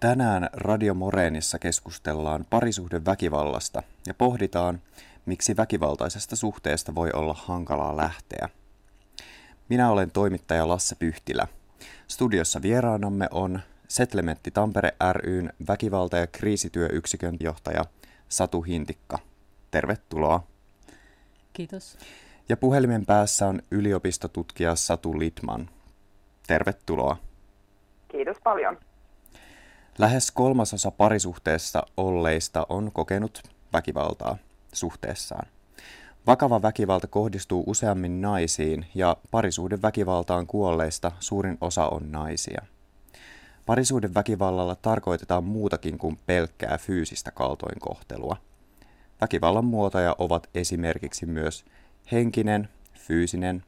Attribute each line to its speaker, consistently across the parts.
Speaker 1: Tänään Radio Moreenissa keskustellaan parisuhdeväkivallasta ja pohditaan, miksi väkivaltaisesta suhteesta voi olla hankalaa lähteä. Minä olen toimittaja Lasse Pyhtilä. Studiossa vieraanamme on Setlementti Tampere ryn väkivalta- ja kriisityöyksikön johtaja Satu Hintikka. Tervetuloa.
Speaker 2: Kiitos.
Speaker 1: Ja puhelimen päässä on yliopistotutkija Satu Litman. Tervetuloa.
Speaker 3: Kiitos paljon.
Speaker 1: Lähes kolmasosa parisuhteessa olleista on kokenut väkivaltaa suhteessaan. Vakava väkivalta kohdistuu useammin naisiin ja parisuhdeväkivaltaan kuolleista suurin osa on naisia. Parisuhdeväkivallalla tarkoitetaan muutakin kuin pelkkää fyysistä kaltoinkohtelua. Väkivallan muotoja ovat esimerkiksi myös henkinen, fyysinen,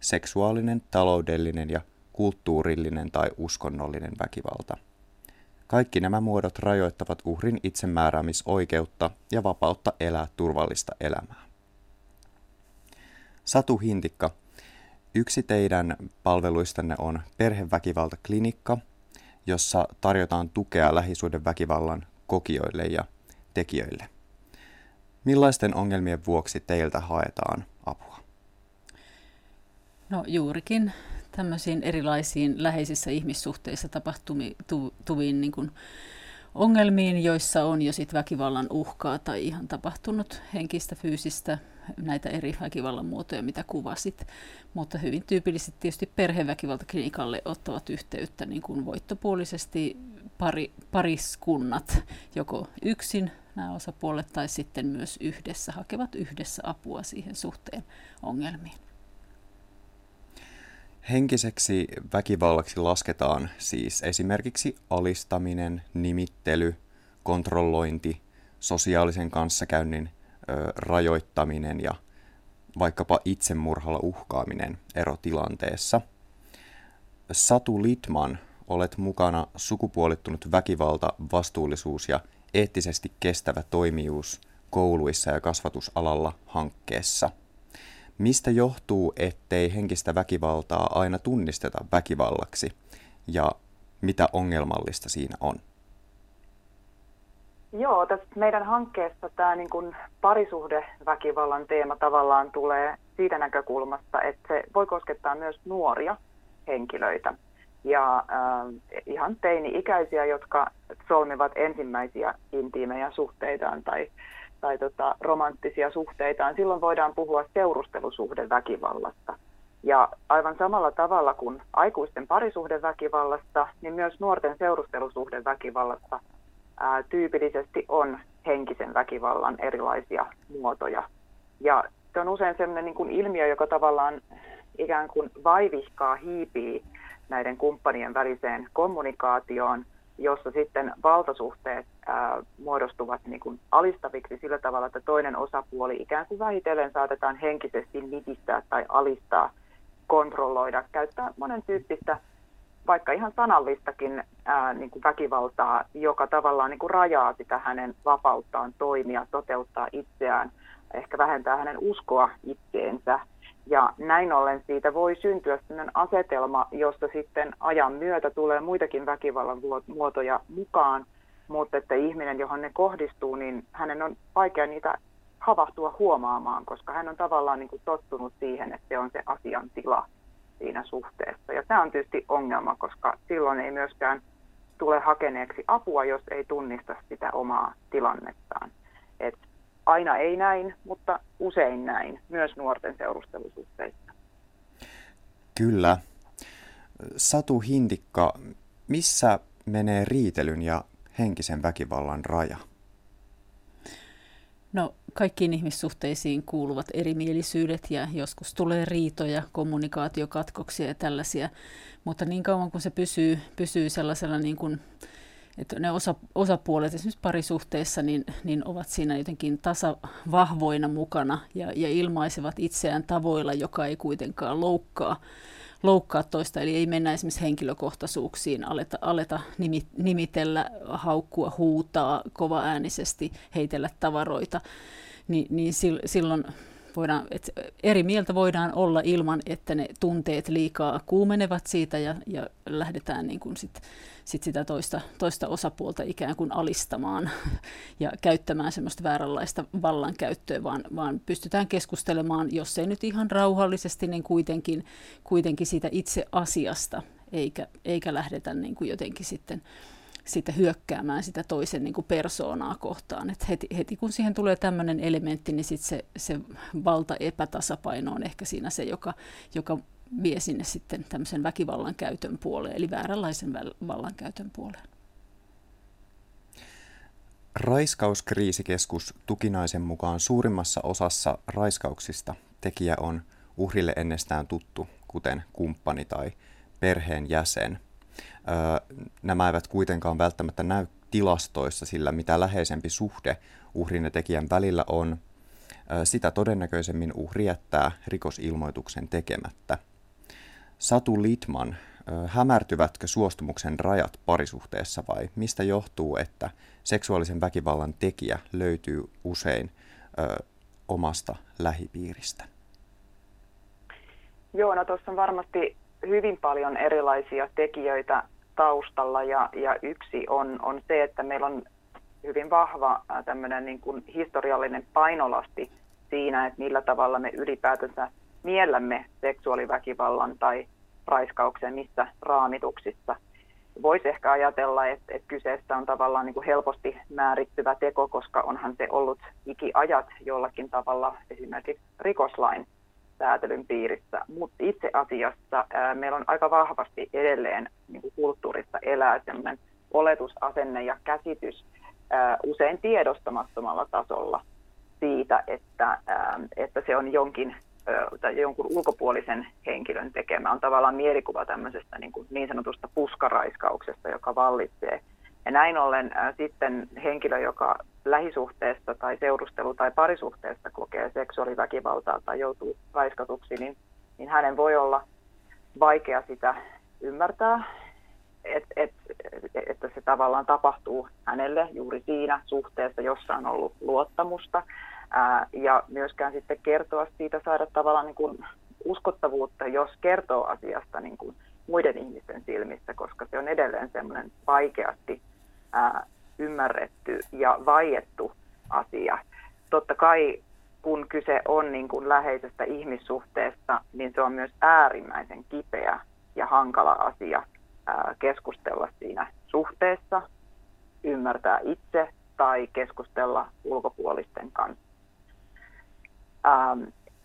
Speaker 1: seksuaalinen, taloudellinen ja kulttuurillinen tai uskonnollinen väkivalta. Kaikki nämä muodot rajoittavat uhrin itsemääräämisoikeutta ja vapautta elää turvallista elämää. Satu Hintikka, yksi teidän palveluistanne on perheväkivaltaklinikka, jossa tarjotaan tukea lähisuhdeväkivallan kokijoille ja tekijöille. Millaisten ongelmien vuoksi teiltä haetaan apua?
Speaker 2: No juurikin tämmöisiin erilaisiin läheisissä ihmissuhteissa tapahtuviin niin kuin ongelmiin, joissa on jo sit väkivallan uhkaa tai ihan tapahtunut henkistä, fyysistä, näitä eri väkivallan muotoja, mitä kuvasit. Mutta hyvin tyypillisesti tietysti perheväkivaltaklinikalle ottavat yhteyttä niin kuin voittopuolisesti pari, pariskunnat, joko yksin nämä osapuolet tai sitten myös yhdessä, hakevat yhdessä apua siihen suhteen ongelmiin.
Speaker 1: Henkiseksi väkivallaksi lasketaan siis esimerkiksi alistaminen, nimittely, kontrollointi, sosiaalisen kanssakäynnin ö, rajoittaminen ja vaikkapa itsemurhalla uhkaaminen erotilanteessa. Satu Litman, olet mukana sukupuolittunut väkivalta, vastuullisuus ja eettisesti kestävä toimijuus kouluissa ja kasvatusalalla hankkeessa – Mistä johtuu, ettei henkistä väkivaltaa aina tunnisteta väkivallaksi ja mitä ongelmallista siinä on?
Speaker 3: Joo, tässä meidän hankkeessa tämä niin kuin parisuhdeväkivallan teema tavallaan tulee siitä näkökulmasta, että se voi koskettaa myös nuoria henkilöitä ja äh, ihan teini-ikäisiä, jotka solmivat ensimmäisiä intiimejä suhteitaan tai tai tota, romanttisia suhteitaan, silloin voidaan puhua seurustelusuhdeväkivallasta. Ja aivan samalla tavalla kuin aikuisten parisuhdeväkivallasta, niin myös nuorten seurustelusuhdeväkivallasta ää, tyypillisesti on henkisen väkivallan erilaisia muotoja. Ja se on usein sellainen niin kuin ilmiö, joka tavallaan ikään kuin vaivihkaa, hiipii näiden kumppanien väliseen kommunikaatioon – jossa sitten valtasuhteet ää, muodostuvat niin kuin alistaviksi sillä tavalla, että toinen osapuoli ikään kuin vähitellen saatetaan henkisesti nitistää tai alistaa, kontrolloida, käyttää monen tyyppistä, vaikka ihan sanallistakin ää, niin kuin väkivaltaa, joka tavallaan niin kuin rajaa sitä hänen vapauttaan toimia, toteuttaa itseään, ehkä vähentää hänen uskoa itseensä ja näin ollen siitä voi syntyä sellainen asetelma, josta sitten ajan myötä tulee muitakin väkivallan muotoja mukaan, mutta että ihminen, johon ne kohdistuu, niin hänen on vaikea niitä havahtua huomaamaan, koska hän on tavallaan niin kuin tottunut siihen, että se on se asiantila siinä suhteessa. Ja tämä on tietysti ongelma, koska silloin ei myöskään tule hakeneeksi apua, jos ei tunnista sitä omaa tilannettaan. Et aina ei näin, mutta usein näin, myös nuorten seurustelusuhteissa.
Speaker 1: Kyllä. Satu Hintikka, missä menee riitelyn ja henkisen väkivallan raja?
Speaker 2: No, kaikkiin ihmissuhteisiin kuuluvat erimielisyydet ja joskus tulee riitoja, kommunikaatiokatkoksia ja tällaisia, mutta niin kauan kuin se pysyy, pysyy sellaisella niin kuin, että ne osa, osapuolet esimerkiksi parisuhteessa niin, niin ovat siinä jotenkin tasavahvoina mukana ja, ja ilmaisevat itseään tavoilla, joka ei kuitenkaan loukkaa, loukkaa toista. Eli ei mennä esimerkiksi henkilökohtaisuuksiin, aleta, aleta nimitellä, haukkua, huutaa kova äänisesti, heitellä tavaroita. Ni, niin silloin voidaan, että eri mieltä voidaan olla ilman, että ne tunteet liikaa kuumenevat siitä ja, ja lähdetään niin kuin sit, sit sitä toista, toista osapuolta ikään kuin alistamaan ja käyttämään semmoista vääränlaista vallankäyttöä, vaan, vaan pystytään keskustelemaan, jos ei nyt ihan rauhallisesti, niin kuitenkin, kuitenkin siitä itse asiasta, eikä, eikä lähdetä niin kuin jotenkin sitten sitten hyökkäämään sitä toisen niin kuin persoonaa kohtaan. Et heti, heti kun siihen tulee tämmöinen elementti, niin sit se, se valta epätasapaino on ehkä siinä se, joka, joka vie sinne sitten tämmöisen väkivallan käytön puoleen, eli vääränlaisen vallankäytön puoleen.
Speaker 1: Raiskauskriisikeskus Tukinaisen mukaan suurimmassa osassa raiskauksista tekijä on uhrille ennestään tuttu, kuten kumppani tai perheen jäsen. Nämä eivät kuitenkaan välttämättä näy tilastoissa, sillä mitä läheisempi suhde uhrin ja tekijän välillä on, sitä todennäköisemmin uhri jättää rikosilmoituksen tekemättä. Satu Litman, hämärtyvätkö suostumuksen rajat parisuhteessa vai mistä johtuu, että seksuaalisen väkivallan tekijä löytyy usein ö, omasta lähipiiristä?
Speaker 3: Joo, no tuossa on varmasti hyvin paljon erilaisia tekijöitä taustalla ja, ja yksi on, on se, että meillä on hyvin vahva tämmöinen niin kuin historiallinen painolasti siinä, että millä tavalla me ylipäätänsä miellämme seksuaaliväkivallan tai raiskauksen missä raamituksissa. Voisi ehkä ajatella, että, että kyseessä on tavallaan niin kuin helposti määrittyvä teko, koska onhan se ollut ikiajat jollakin tavalla esimerkiksi rikoslain säätelyn piirissä, mutta itse asiassa ää, meillä on aika vahvasti edelleen niin kuin kulttuurissa elää sellainen oletusasenne ja käsitys ää, usein tiedostamattomalla tasolla siitä, että, ää, että se on jonkin tai jonkun ulkopuolisen henkilön tekemä. On tavallaan mielikuva tämmöisestä niin, kuin niin sanotusta puskaraiskauksesta, joka vallitsee. Ja näin ollen ää, sitten henkilö, joka lähisuhteessa tai seurustelu- tai parisuhteessa kokee seksuaaliväkivaltaa tai joutuu raiskatuksi, niin, niin hänen voi olla vaikea sitä ymmärtää, että et, että se tavallaan tapahtuu hänelle juuri siinä suhteessa, jossa on ollut luottamusta. Ää, ja myöskään sitten kertoa siitä, saada tavallaan niin kuin uskottavuutta, jos kertoo asiasta niin kuin muiden ihmisten silmissä, koska se on edelleen semmoinen vaikeasti ää, ymmärretty ja vaiettu asia. Totta kai kun kyse on niin kuin läheisestä ihmissuhteesta, niin se on myös äärimmäisen kipeä ja hankala asia ää, keskustella siinä suhteessa, ymmärtää itse tai keskustella ulkopuolisten kanssa.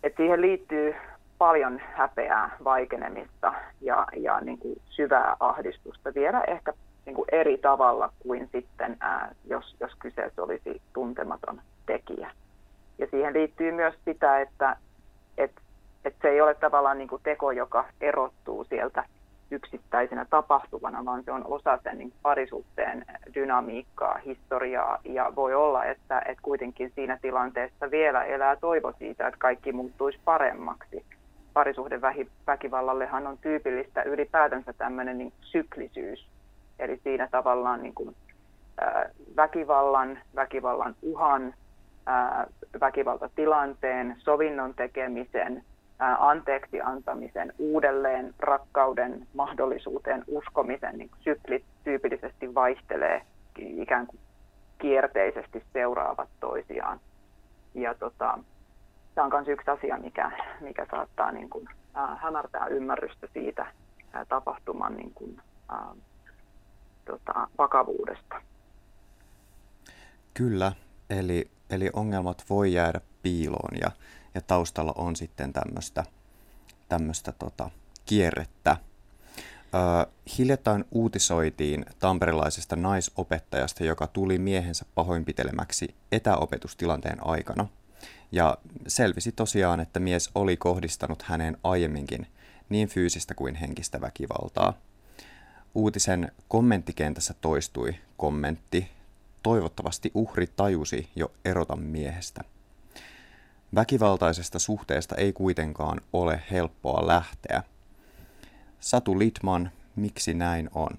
Speaker 3: Et siihen liittyy paljon häpeää, vaikenemista ja, ja niin kuin syvää ahdistusta vielä ehkä niin kuin eri tavalla kuin sitten, ää, jos, jos kyseessä olisi tuntematon tekijä. Ja siihen liittyy myös sitä, että et, et se ei ole tavallaan niin kuin teko, joka erottuu sieltä yksittäisenä tapahtuvana, vaan se on osa sen niin parisuhteen dynamiikkaa, historiaa ja voi olla, että, että kuitenkin siinä tilanteessa vielä elää toivo siitä, että kaikki muuttuisi paremmaksi. Parisuhdeväkivallallehan on tyypillistä ylipäätänsä tämmöinen niin syklisyys, Eli siinä tavallaan niin kuin, ää, väkivallan, väkivallan uhan, ää, väkivaltatilanteen, sovinnon tekemisen, ää, anteeksi antamisen, uudelleen rakkauden mahdollisuuteen uskomisen niin syklit tyypillisesti vaihtelee ikään kuin kierteisesti seuraavat toisiaan. Ja tota, tämä on myös yksi asia, mikä, mikä saattaa niin kuin, ää, hämärtää ymmärrystä siitä ää, tapahtuman niin kuin, ää, tota, vakavuudesta.
Speaker 1: Kyllä, eli, eli ongelmat voi jäädä piiloon ja, ja taustalla on sitten tämmöistä tämmöistä tota, kierrettä. Ö, hiljattain uutisoitiin tamperilaisesta naisopettajasta, joka tuli miehensä pahoinpitelemäksi etäopetustilanteen aikana. Ja selvisi tosiaan, että mies oli kohdistanut häneen aiemminkin niin fyysistä kuin henkistä väkivaltaa – Uutisen kommenttikentässä toistui kommentti, toivottavasti uhri tajusi jo erota miehestä. Väkivaltaisesta suhteesta ei kuitenkaan ole helppoa lähteä. Satu Litman, miksi näin on?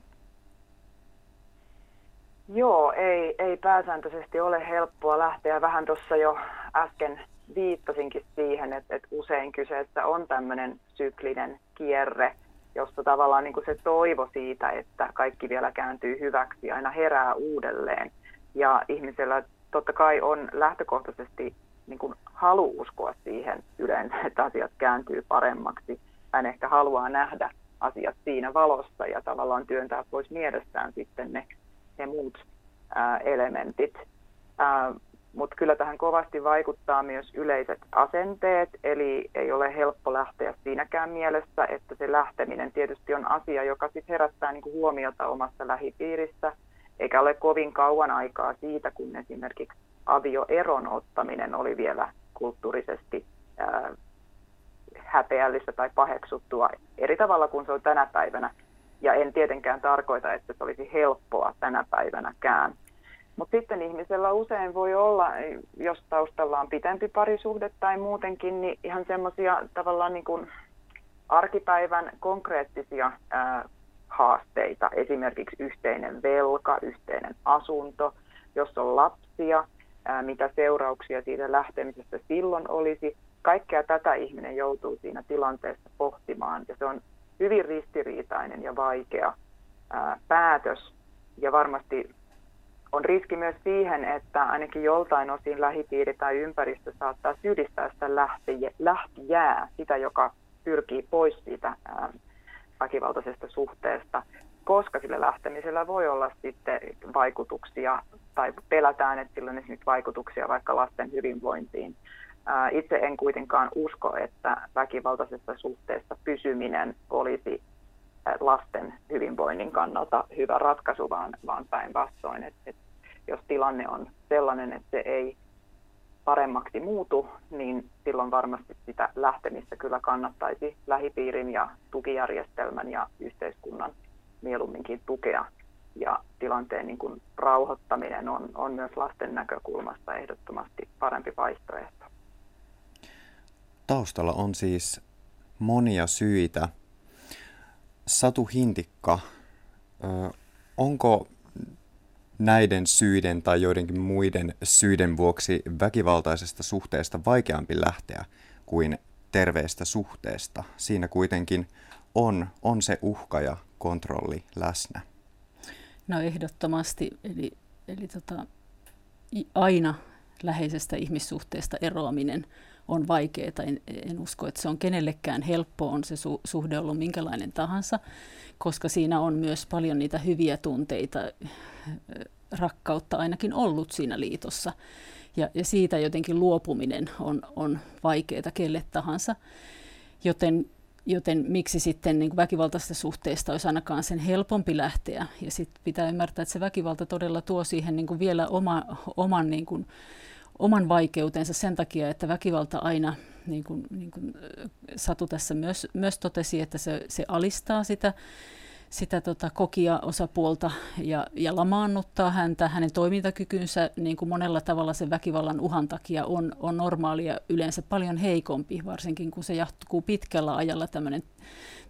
Speaker 3: Joo, ei, ei pääsääntöisesti ole helppoa lähteä. Vähän tuossa jo äsken viittasinkin siihen, että, että usein kyseessä on tämmöinen syklinen kierre, jossa tavallaan niin kuin se toivo siitä, että kaikki vielä kääntyy hyväksi, aina herää uudelleen. Ja ihmisellä totta kai on lähtökohtaisesti niin kuin halu uskoa siihen yleensä, että asiat kääntyy paremmaksi. Hän ehkä haluaa nähdä asiat siinä valossa ja tavallaan työntää pois mielestään sitten ne, ne muut ää, elementit. Mutta kyllä tähän kovasti vaikuttaa myös yleiset asenteet, eli ei ole helppo lähteä siinäkään mielessä, että se lähteminen tietysti on asia, joka sit herättää niin kuin huomiota omassa lähipiirissä, eikä ole kovin kauan aikaa siitä, kun esimerkiksi avioeron ottaminen oli vielä kulttuurisesti ää, häpeällistä tai paheksuttua eri tavalla kuin se on tänä päivänä. Ja en tietenkään tarkoita, että se olisi helppoa tänä päivänäkään. Mutta sitten ihmisellä usein voi olla, jos taustalla on pitempi parisuhde tai muutenkin, niin ihan semmoisia tavallaan niin kuin arkipäivän konkreettisia ää, haasteita, esimerkiksi yhteinen velka, yhteinen asunto, jos on lapsia, ää, mitä seurauksia siitä lähtemisestä silloin olisi. Kaikkea tätä ihminen joutuu siinä tilanteessa pohtimaan. Ja se on hyvin ristiriitainen ja vaikea ää, päätös. Ja varmasti on riski myös siihen, että ainakin joltain osin lähipiiri tai ympäristö saattaa syyllistää sitä lähtijää, sitä joka pyrkii pois siitä väkivaltaisesta suhteesta, koska sillä lähtemisellä voi olla sitten vaikutuksia tai pelätään, että sillä on esimerkiksi vaikutuksia vaikka lasten hyvinvointiin. Itse en kuitenkaan usko, että väkivaltaisessa suhteessa pysyminen olisi lasten hyvinvoinnin kannalta hyvä ratkaisu, vaan, päinvastoin. Et, et jos tilanne on sellainen, että se ei paremmaksi muutu, niin silloin varmasti sitä lähtemistä kyllä kannattaisi lähipiirin ja tukijärjestelmän ja yhteiskunnan mieluumminkin tukea. Ja tilanteen niin kuin rauhoittaminen on, on myös lasten näkökulmasta ehdottomasti parempi vaihtoehto.
Speaker 1: Taustalla on siis monia syitä. Satu Hintikka, onko näiden syiden tai joidenkin muiden syiden vuoksi väkivaltaisesta suhteesta vaikeampi lähteä kuin terveestä suhteesta. Siinä kuitenkin on, on se uhka ja kontrolli läsnä.
Speaker 2: No ehdottomasti, eli, eli tota, aina läheisestä ihmissuhteesta eroaminen on vaikeaa. En, en usko, että se on kenellekään helppo, on se su, suhde ollut minkälainen tahansa, koska siinä on myös paljon niitä hyviä tunteita, rakkautta ainakin ollut siinä liitossa. Ja, ja siitä jotenkin luopuminen on, on vaikeaa kelle tahansa. Joten, joten miksi sitten niin väkivaltaisesta suhteesta olisi ainakaan sen helpompi lähteä. Ja sitten pitää ymmärtää, että se väkivalta todella tuo siihen niin vielä oma, oman, niin kuin, oman vaikeutensa sen takia, että väkivalta aina, niin kuin, niin kuin Satu tässä myös, myös totesi, että se, se alistaa sitä sitä tota, kokia osapuolta ja, ja lamaannuttaa häntä. Hänen toimintakykynsä niin kuin monella tavalla sen väkivallan uhan takia on, on normaalia yleensä paljon heikompi, varsinkin kun se jatkuu pitkällä ajalla tämmöinen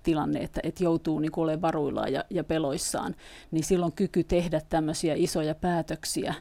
Speaker 2: tilanne, että, että joutuu niin olemaan varuillaan ja, ja peloissaan, niin silloin kyky tehdä tämmöisiä isoja päätöksiä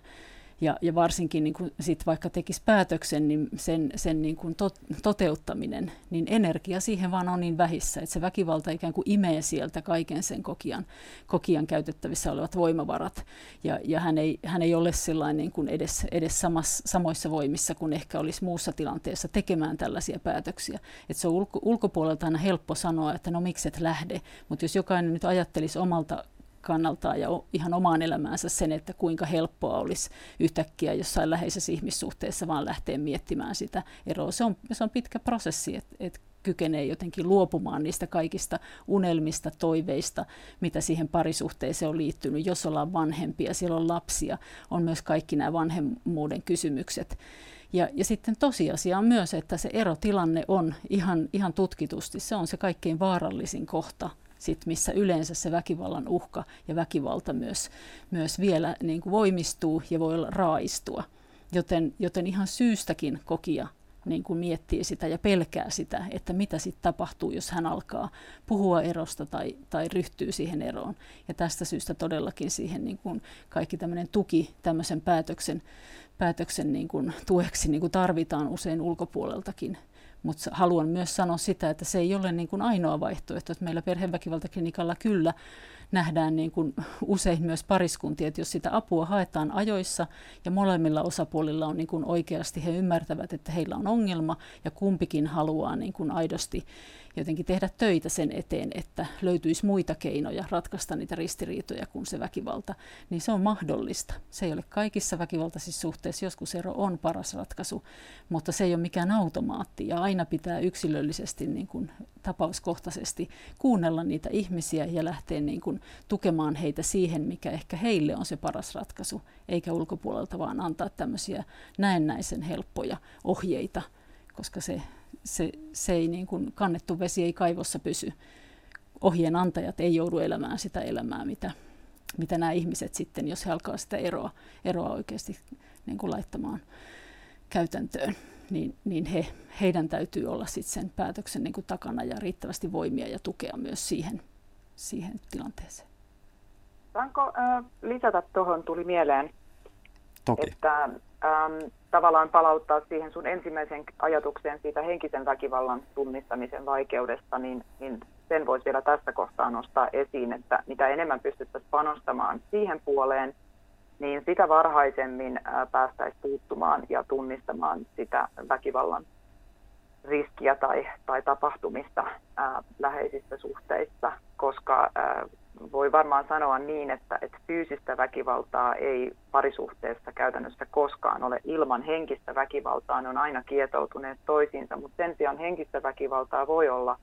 Speaker 2: ja, ja varsinkin niin kun sit vaikka tekisi päätöksen, niin sen, sen niin kun tot, toteuttaminen, niin energia siihen vaan on niin vähissä, että se väkivalta ikään kuin imee sieltä kaiken sen kokijan, kokijan käytettävissä olevat voimavarat. Ja, ja hän, ei, hän ei ole sellainen niin kuin edes, edes samas, samoissa voimissa kuin ehkä olisi muussa tilanteessa tekemään tällaisia päätöksiä. Et se on ulko, ulkopuolelta aina helppo sanoa, että no miksi et lähde, mutta jos jokainen nyt ajattelisi omalta kannaltaan ja ihan omaan elämäänsä sen, että kuinka helppoa olisi yhtäkkiä jossain läheisessä ihmissuhteessa vaan lähteä miettimään sitä eroa. Se on, se on pitkä prosessi, että et kykenee jotenkin luopumaan niistä kaikista unelmista, toiveista, mitä siihen parisuhteeseen on liittynyt. Jos ollaan vanhempia, siellä on lapsia, on myös kaikki nämä vanhemmuuden kysymykset. Ja, ja sitten tosiasia on myös, että se erotilanne on ihan, ihan tutkitusti, se on se kaikkein vaarallisin kohta sit, missä yleensä se väkivallan uhka ja väkivalta myös, myös vielä niin kuin voimistuu ja voi raaistua. Joten, joten ihan syystäkin kokija niin kuin miettii sitä ja pelkää sitä, että mitä sitten tapahtuu, jos hän alkaa puhua erosta tai, tai ryhtyy siihen eroon. Ja tästä syystä todellakin siihen niin kuin kaikki tämmöinen tuki tämmöisen päätöksen, päätöksen niin kuin tueksi niin kuin tarvitaan usein ulkopuoleltakin. Mutta haluan myös sanoa sitä, että se ei ole niin kuin ainoa vaihtoehto, että meillä perheväkivaltaklinikalla kyllä nähdään niin kuin usein myös pariskuntia, että jos sitä apua haetaan ajoissa ja molemmilla osapuolilla on niin kuin oikeasti, he ymmärtävät, että heillä on ongelma ja kumpikin haluaa niin kuin aidosti jotenkin tehdä töitä sen eteen, että löytyisi muita keinoja ratkaista niitä ristiriitoja kuin se väkivalta, niin se on mahdollista. Se ei ole kaikissa väkivaltaisissa suhteissa, joskus ero on paras ratkaisu, mutta se ei ole mikään automaatti ja aina pitää yksilöllisesti niin kuin tapauskohtaisesti kuunnella niitä ihmisiä ja lähteä niin kuin tukemaan heitä siihen, mikä ehkä heille on se paras ratkaisu, eikä ulkopuolelta vaan antaa tämmöisiä näennäisen helppoja ohjeita, koska se se, se ei niin kuin, kannettu vesi ei kaivossa pysy. Ohjeen antajat ei joudu elämään sitä elämää, mitä, mitä nämä ihmiset sitten, jos he alkaa sitä eroa, eroa oikeasti niin kuin laittamaan käytäntöön, niin, niin he, heidän täytyy olla sitten sen päätöksen niin kuin takana ja riittävästi voimia ja tukea myös siihen, siihen tilanteeseen.
Speaker 3: Saanko äh, lisätä tuohon, tuli mieleen,
Speaker 1: Toki.
Speaker 3: että ähm, tavallaan palauttaa siihen sun ensimmäisen ajatukseen siitä henkisen väkivallan tunnistamisen vaikeudesta, niin, niin sen voisi vielä tässä kohtaa nostaa esiin, että mitä enemmän pystyttäisiin panostamaan siihen puoleen, niin sitä varhaisemmin ää, päästäisiin puuttumaan ja tunnistamaan sitä väkivallan riskiä tai, tai tapahtumista ää, läheisissä suhteissa, koska ää, voi varmaan sanoa niin, että, että fyysistä väkivaltaa ei parisuhteessa käytännössä koskaan ole ilman henkistä väkivaltaa. Ne on aina kietoutuneet toisiinsa, mutta sen sijaan henkistä väkivaltaa voi olla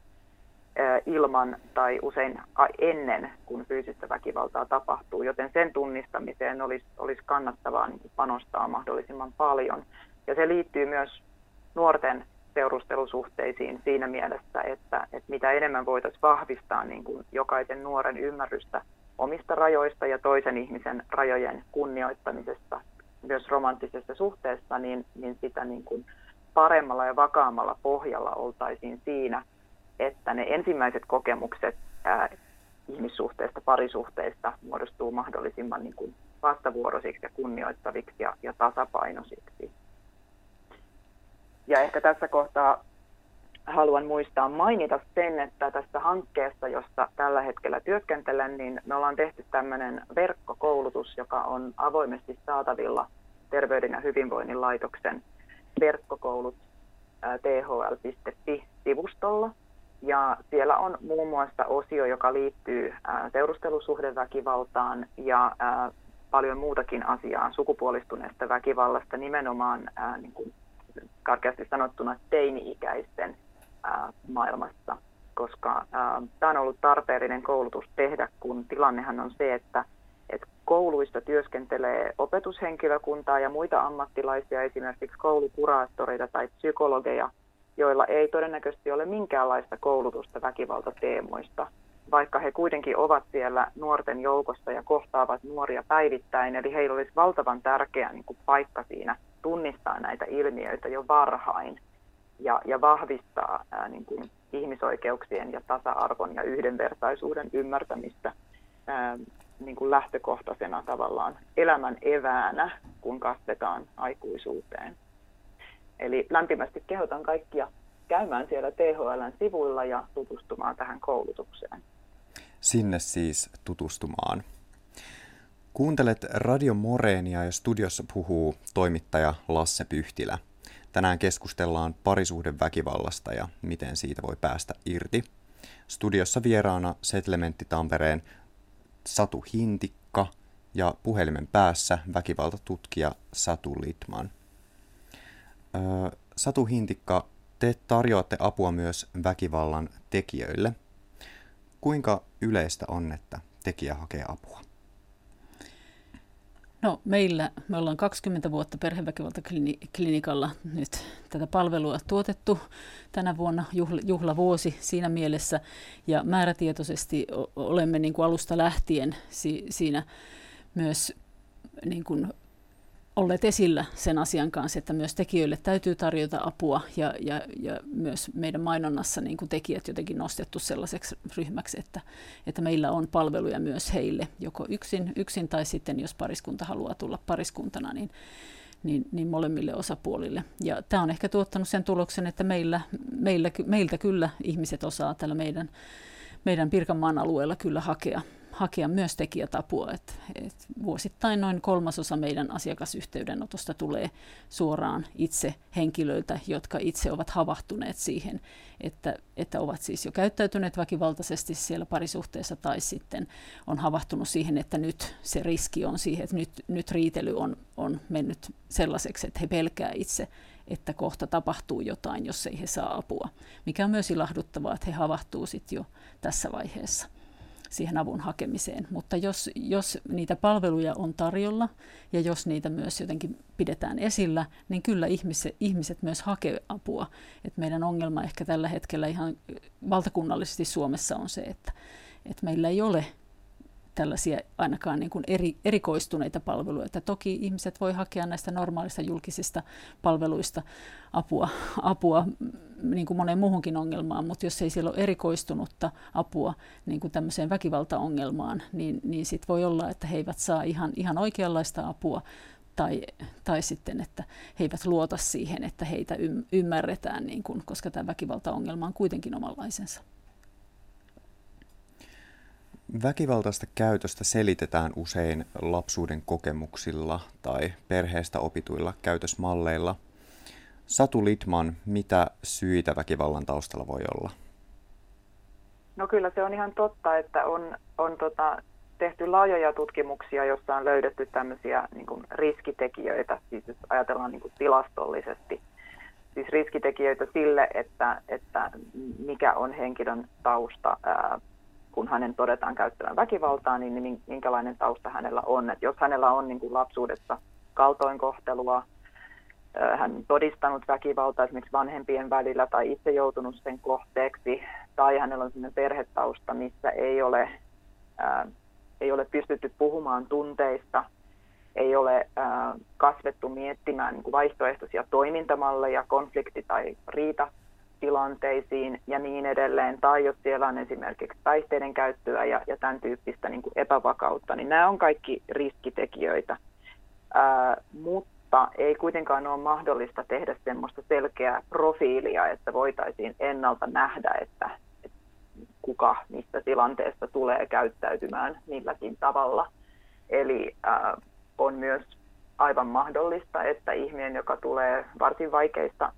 Speaker 3: ilman tai usein ennen kuin fyysistä väkivaltaa tapahtuu, joten sen tunnistamiseen olisi, olisi kannattavaa niin panostaa mahdollisimman paljon. Ja se liittyy myös nuorten seurustelusuhteisiin siinä mielessä, että, että mitä enemmän voitaisiin vahvistaa niin kuin jokaisen nuoren ymmärrystä omista rajoista ja toisen ihmisen rajojen kunnioittamisesta myös romanttisessa suhteessa, niin, niin sitä niin kuin paremmalla ja vakaammalla pohjalla oltaisiin siinä, että ne ensimmäiset kokemukset ää, ihmissuhteista, parisuhteista muodostuu mahdollisimman niin kuin vastavuoroisiksi ja kunnioittaviksi ja, ja tasapainoisiksi. Ja ehkä tässä kohtaa haluan muistaa mainita sen, että tässä hankkeessa, jossa tällä hetkellä työskentelen, niin me ollaan tehty tämmöinen verkkokoulutus, joka on avoimesti saatavilla Terveyden ja hyvinvoinnin laitoksen verkkokoulut thl.fi-sivustolla. Ja siellä on muun muassa osio, joka liittyy seurustelusuhdeväkivaltaan ja paljon muutakin asiaa sukupuolistuneesta väkivallasta nimenomaan niin kuin karkeasti sanottuna teini-ikäisten maailmassa, koska tämä on ollut tarpeellinen koulutus tehdä, kun tilannehan on se, että et kouluissa työskentelee opetushenkilökuntaa ja muita ammattilaisia, esimerkiksi koulukuraattoreita tai psykologeja, joilla ei todennäköisesti ole minkäänlaista koulutusta väkivaltateemoista, vaikka he kuitenkin ovat siellä nuorten joukossa ja kohtaavat nuoria päivittäin. Eli heillä olisi valtavan tärkeä niin kuin paikka siinä tunnistaa näitä ilmiöitä jo varhain ja, ja vahvistaa ää, niin kuin ihmisoikeuksien ja tasa-arvon ja yhdenvertaisuuden ymmärtämistä ää, niin kuin lähtökohtaisena tavallaan elämän eväänä, kun kasvetaan aikuisuuteen. Eli lämpimästi kehotan kaikkia käymään siellä THLn sivuilla ja tutustumaan tähän koulutukseen.
Speaker 1: Sinne siis tutustumaan. Kuuntelet Radio Moreenia ja studiossa puhuu toimittaja Lasse Pyhtilä. Tänään keskustellaan parisuhdeväkivallasta ja miten siitä voi päästä irti. Studiossa vieraana Setlementti Tampereen Satu Hintikka ja puhelimen päässä väkivaltatutkija Satu Litman. Satu Hintikka, te tarjoatte apua myös väkivallan tekijöille. Kuinka yleistä on, että tekijä hakee apua?
Speaker 2: No meillä, me ollaan 20 vuotta perheväkivaltaklinikalla nyt tätä palvelua tuotettu tänä vuonna, juhla, juhlavuosi siinä mielessä, ja määrätietoisesti olemme niin kuin alusta lähtien si, siinä myös niin kuin olleet esillä sen asian kanssa, että myös tekijöille täytyy tarjota apua ja, ja, ja myös meidän mainonnassa niin kuin tekijät jotenkin nostettu sellaiseksi ryhmäksi, että, että meillä on palveluja myös heille, joko yksin, yksin tai sitten jos pariskunta haluaa tulla pariskuntana, niin, niin, niin molemmille osapuolille. Ja tämä on ehkä tuottanut sen tuloksen, että meillä, meillä, meiltä kyllä ihmiset osaa tällä meidän, meidän Pirkanmaan alueella kyllä hakea hakea myös tekijät apua. Et, et vuosittain noin kolmasosa meidän asiakasyhteydenotosta tulee suoraan itse henkilöiltä, jotka itse ovat havahtuneet siihen, että, että ovat siis jo käyttäytyneet väkivaltaisesti siellä parisuhteessa tai sitten on havahtunut siihen, että nyt se riski on siihen, että nyt, nyt riitely on, on mennyt sellaiseksi, että he pelkää itse, että kohta tapahtuu jotain, jos ei he saa apua. Mikä on myös ilahduttavaa, että he havahtuu sitten jo tässä vaiheessa siihen avun hakemiseen. Mutta jos, jos niitä palveluja on tarjolla ja jos niitä myös jotenkin pidetään esillä, niin kyllä ihmiset, ihmiset myös hakee apua. Et meidän ongelma ehkä tällä hetkellä ihan valtakunnallisesti Suomessa on se, että, että meillä ei ole tällaisia ainakaan niin kuin eri, erikoistuneita palveluja. Että toki ihmiset voi hakea näistä normaalista julkisista palveluista apua, apua niin kuin moneen muuhunkin ongelmaan, mutta jos ei siellä ole erikoistunutta apua niin kuin tämmöiseen väkivaltaongelmaan, niin, niin sitten voi olla, että he eivät saa ihan, ihan oikeanlaista apua tai, tai sitten, että he eivät luota siihen, että heitä ymmärretään, niin kuin, koska tämä väkivaltaongelma on kuitenkin omanlaisensa.
Speaker 1: Väkivaltaista käytöstä selitetään usein lapsuuden kokemuksilla tai perheestä opituilla käytösmalleilla. Satu Litman, mitä syitä väkivallan taustalla voi olla?
Speaker 3: No kyllä se on ihan totta, että on, on tota, tehty laajoja tutkimuksia, joissa on löydetty tämmöisiä niin kuin riskitekijöitä, siis jos ajatellaan niin kuin tilastollisesti, siis riskitekijöitä sille, että, että mikä on henkilön tausta ää, kun hänen todetaan käyttävän väkivaltaa, niin minkälainen tausta hänellä on. Et jos hänellä on niin kuin lapsuudessa kaltoinkohtelua, hän todistanut väkivaltaa esimerkiksi vanhempien välillä tai itse joutunut sen kohteeksi, tai hänellä on sellainen perhetausta, missä ei ole, ää, ei ole pystytty puhumaan tunteista, ei ole ää, kasvettu miettimään niin kuin vaihtoehtoisia toimintamalleja, konflikti- tai riita tilanteisiin ja niin edelleen, tai jos siellä on esimerkiksi päihteiden käyttöä ja, ja tämän tyyppistä niin kuin epävakautta, niin nämä on kaikki riskitekijöitä. Ää, mutta ei kuitenkaan ole mahdollista tehdä semmoista selkeää profiilia, että voitaisiin ennalta nähdä, että, että kuka mistä tilanteesta tulee käyttäytymään milläkin tavalla. Eli ää, on myös aivan mahdollista, että ihminen, joka tulee varsin vaikeista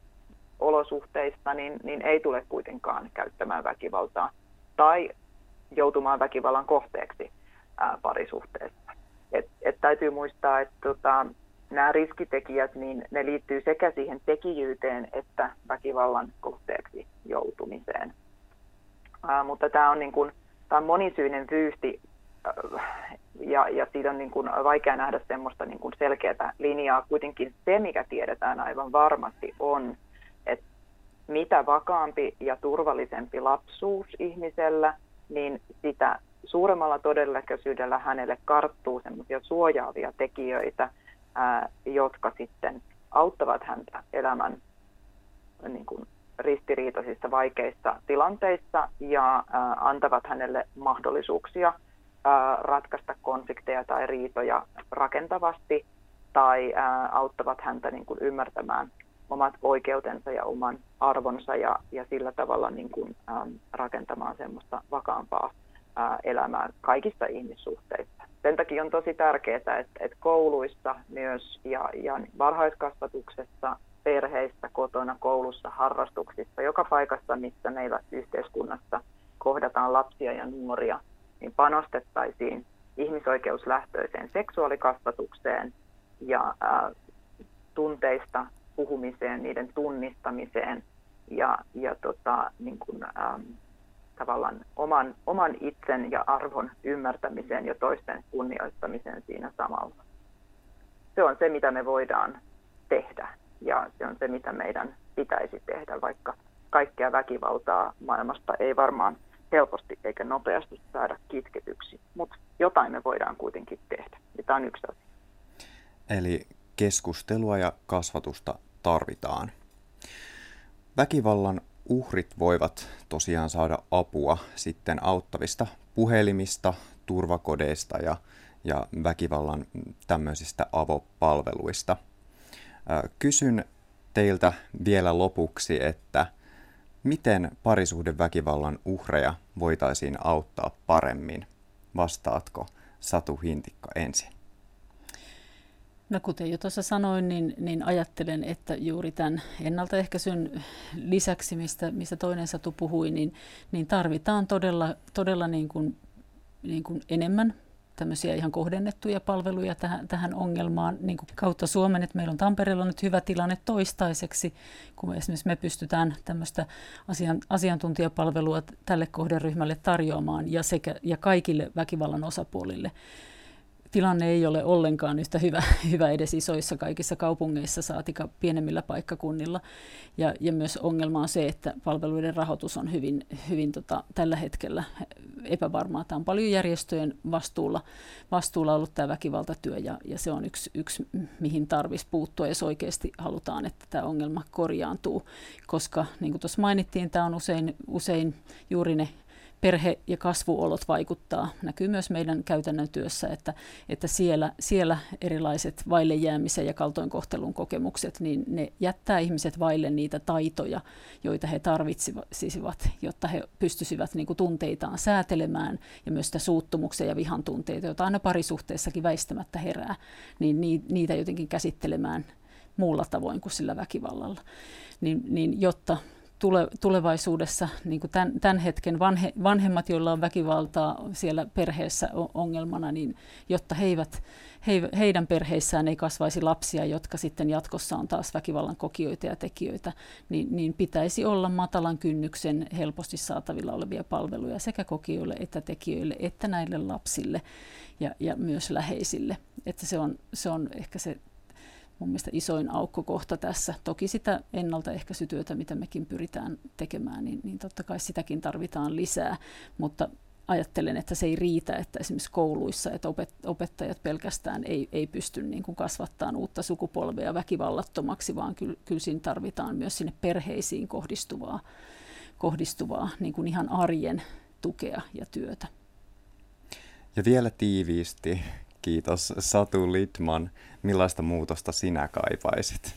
Speaker 3: olosuhteista, niin, niin ei tule kuitenkaan käyttämään väkivaltaa tai joutumaan väkivallan kohteeksi ää, parisuhteessa. Et, et täytyy muistaa, että tota, nämä riskitekijät, niin ne liittyy sekä siihen tekijyyteen että väkivallan kohteeksi joutumiseen. Ää, mutta tämä on, niin on monisyinen vyyhti ja, ja siitä on niin kuin vaikea nähdä semmoista niin kuin selkeää linjaa. Kuitenkin se, mikä tiedetään aivan varmasti, on, mitä vakaampi ja turvallisempi lapsuus ihmisellä, niin sitä suuremmalla todennäköisyydellä hänelle karttuu semmoisia suojaavia tekijöitä, ää, jotka sitten auttavat häntä elämän niin kuin ristiriitaisissa vaikeissa tilanteissa ja ää, antavat hänelle mahdollisuuksia ää, ratkaista konflikteja tai riitoja rakentavasti tai ää, auttavat häntä niin kuin ymmärtämään omat oikeutensa ja oman arvonsa ja, ja sillä tavalla niin kuin, ähm, rakentamaan semmoista vakaampaa äh, elämää kaikissa ihmissuhteissa. Sen takia on tosi tärkeää, että, että kouluissa myös ja, ja varhaiskasvatuksessa, perheissä, kotona, koulussa, harrastuksissa, joka paikassa, missä meillä yhteiskunnassa kohdataan lapsia ja nuoria, niin panostettaisiin ihmisoikeuslähtöiseen seksuaalikasvatukseen ja ää, tunteista puhumiseen, niiden tunnistamiseen ja, ja tota, niin kuin, ähm, tavallaan oman, oman itsen ja arvon ymmärtämiseen ja toisten kunnioittamiseen siinä samalla. Se on se, mitä me voidaan tehdä ja se on se, mitä meidän pitäisi tehdä, vaikka kaikkea väkivaltaa maailmasta ei varmaan helposti eikä nopeasti saada kitketyksi, mutta jotain me voidaan kuitenkin tehdä ja tämä on yksi asia.
Speaker 1: Eli keskustelua ja kasvatusta tarvitaan. Väkivallan uhrit voivat tosiaan saada apua sitten auttavista puhelimista, turvakodeista ja, ja väkivallan tämmöisistä avopalveluista. Kysyn teiltä vielä lopuksi, että miten parisuhdeväkivallan uhreja voitaisiin auttaa paremmin? Vastaatko Satu Hintikka ensin?
Speaker 2: No kuten jo tuossa sanoin, niin, niin ajattelen, että juuri tämän ennaltaehkäisyn lisäksi, mistä, mistä toinen Satu puhui, niin, niin tarvitaan todella, todella niin kuin, niin kuin enemmän tämmöisiä ihan kohdennettuja palveluja tähän, tähän ongelmaan niin kuin kautta Suomen. Että meillä on Tampereella nyt hyvä tilanne toistaiseksi, kun esimerkiksi me pystytään tämmöistä asian, asiantuntijapalvelua tälle kohderyhmälle tarjoamaan ja, sekä, ja kaikille väkivallan osapuolille tilanne ei ole ollenkaan yhtä hyvä, hyvä edes isoissa kaikissa kaupungeissa, saatika pienemmillä paikkakunnilla. Ja, ja myös ongelma on se, että palveluiden rahoitus on hyvin, hyvin tota, tällä hetkellä epävarmaa. Tämä on paljon järjestöjen vastuulla, vastuulla ollut tämä väkivaltatyö ja, ja se on yksi, yksi mihin tarvitsisi puuttua, jos oikeasti halutaan, että tämä ongelma korjaantuu. Koska niin kuin tuossa mainittiin, tämä on usein, usein juuri ne perhe- ja kasvuolot vaikuttaa. Näkyy myös meidän käytännön työssä, että, että siellä, siellä erilaiset vaille jäämisen ja kaltoinkohtelun kokemukset, niin ne jättää ihmiset vaille niitä taitoja, joita he tarvitsisivat, jotta he pystyisivät niin kuin tunteitaan säätelemään ja myös sitä suuttumuksen ja vihan tunteita, joita aina parisuhteessakin väistämättä herää, niin niitä jotenkin käsittelemään muulla tavoin kuin sillä väkivallalla. Niin, niin jotta tule, tulevaisuudessa niin kuin tämän, tämän hetken vanhe, vanhemmat, joilla on väkivaltaa siellä perheessä ongelmana, niin jotta he eivät, he, heidän perheissään ei kasvaisi lapsia, jotka sitten jatkossa on taas väkivallan kokijoita ja tekijöitä, niin, niin pitäisi olla matalan kynnyksen helposti saatavilla olevia palveluja sekä kokijoille että tekijöille että näille lapsille ja, ja myös läheisille. Että se on, se on ehkä se mun mielestä isoin aukkokohta tässä. Toki sitä ennaltaehkäisytyötä, mitä mekin pyritään tekemään, niin, niin totta kai sitäkin tarvitaan lisää, mutta ajattelen, että se ei riitä, että esimerkiksi kouluissa, että opettajat pelkästään ei, ei pysty niin kuin kasvattamaan uutta sukupolvea väkivallattomaksi, vaan kyllä, kyllä siinä tarvitaan myös sinne perheisiin kohdistuvaa, kohdistuvaa niin kuin ihan arjen tukea ja työtä.
Speaker 1: Ja vielä tiiviisti, Kiitos Satu Litman. Millaista muutosta sinä kaipaisit?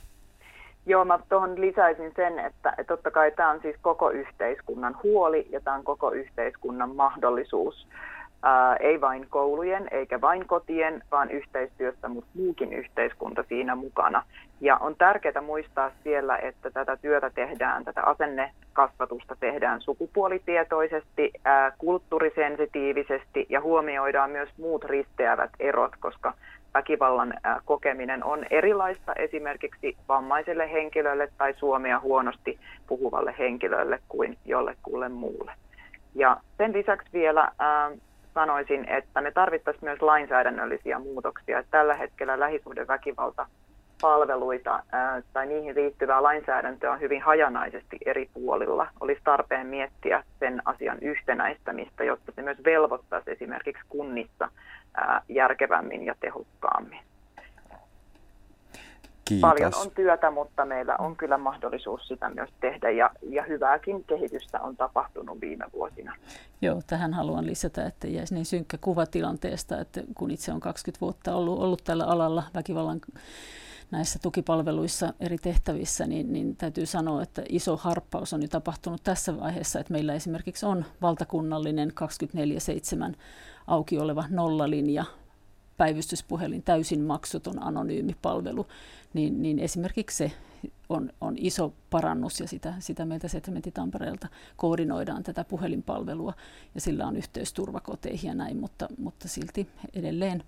Speaker 3: Joo, mä tuohon lisäisin sen, että, totta kai tämä on siis koko yhteiskunnan huoli ja tämä on koko yhteiskunnan mahdollisuus. Ää, ei vain koulujen eikä vain kotien, vaan yhteistyössä, mutta muukin yhteiskunta siinä mukana. Ja on tärkeää muistaa siellä, että tätä työtä tehdään, tätä asennekasvatusta tehdään sukupuolitietoisesti, ää, kulttuurisensitiivisesti ja huomioidaan myös muut risteävät erot, koska väkivallan ää, kokeminen on erilaista esimerkiksi vammaiselle henkilölle tai suomea huonosti puhuvalle henkilölle kuin jollekulle muulle. Ja sen lisäksi vielä ää, sanoisin, että me tarvittaisiin myös lainsäädännöllisiä muutoksia. Tällä hetkellä lähisuhdeväkivalta palveluita tai niihin liittyvää lainsäädäntöä on hyvin hajanaisesti eri puolilla. Olisi tarpeen miettiä sen asian yhtenäistämistä, jotta se myös velvoittaisi esimerkiksi kunnissa järkevämmin ja tehokkaammin.
Speaker 1: Kiitos.
Speaker 3: Paljon on työtä, mutta meillä on kyllä mahdollisuus sitä myös tehdä ja, ja hyvääkin kehitystä on tapahtunut viime vuosina.
Speaker 2: Joo, tähän haluan lisätä, että jäisi niin synkkä kuva tilanteesta, että kun itse on 20 vuotta ollut, ollut tällä alalla väkivallan näissä tukipalveluissa eri tehtävissä, niin, niin täytyy sanoa, että iso harppaus on jo tapahtunut tässä vaiheessa, että meillä esimerkiksi on valtakunnallinen 24-7 auki oleva nollalinja, päivystyspuhelin, täysin maksuton anonyymi palvelu, niin, niin esimerkiksi se on, on iso parannus ja sitä, sitä meiltä Settlementti Tampereelta koordinoidaan tätä puhelinpalvelua ja sillä on yhteys turvakoteihin ja näin, mutta, mutta silti edelleen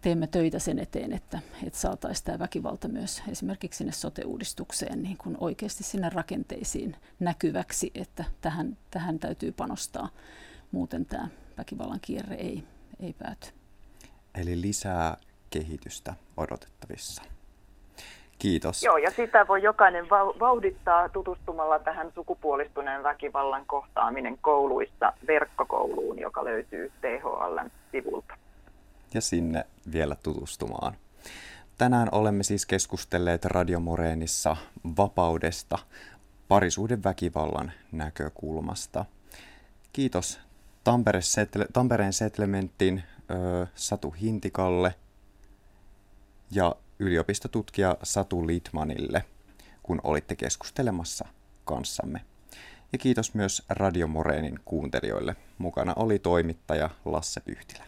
Speaker 2: teemme töitä sen eteen, että, että saataisiin tämä väkivalta myös esimerkiksi sinne sote-uudistukseen niin kuin oikeasti sinne rakenteisiin näkyväksi, että tähän, tähän täytyy panostaa. Muuten tämä väkivallan kierre ei, ei pääty.
Speaker 1: Eli lisää kehitystä odotettavissa. Kiitos.
Speaker 3: Joo, ja sitä voi jokainen vauhdittaa tutustumalla tähän sukupuolistuneen väkivallan kohtaaminen kouluissa verkkokouluun, joka löytyy THLn sivulta.
Speaker 1: Ja sinne vielä tutustumaan. tänään olemme siis keskustelleet Radio Moreenissa vapaudesta parisuhdeväkivallan näkökulmasta. Kiitos Tampere Setle, Tampereen Settlementin Satu Hintikalle ja yliopistotutkija Satu Litmanille, kun olitte keskustelemassa kanssamme. Ja kiitos myös Radio Moreenin kuuntelijoille. Mukana oli toimittaja Lasse Pyhtilä.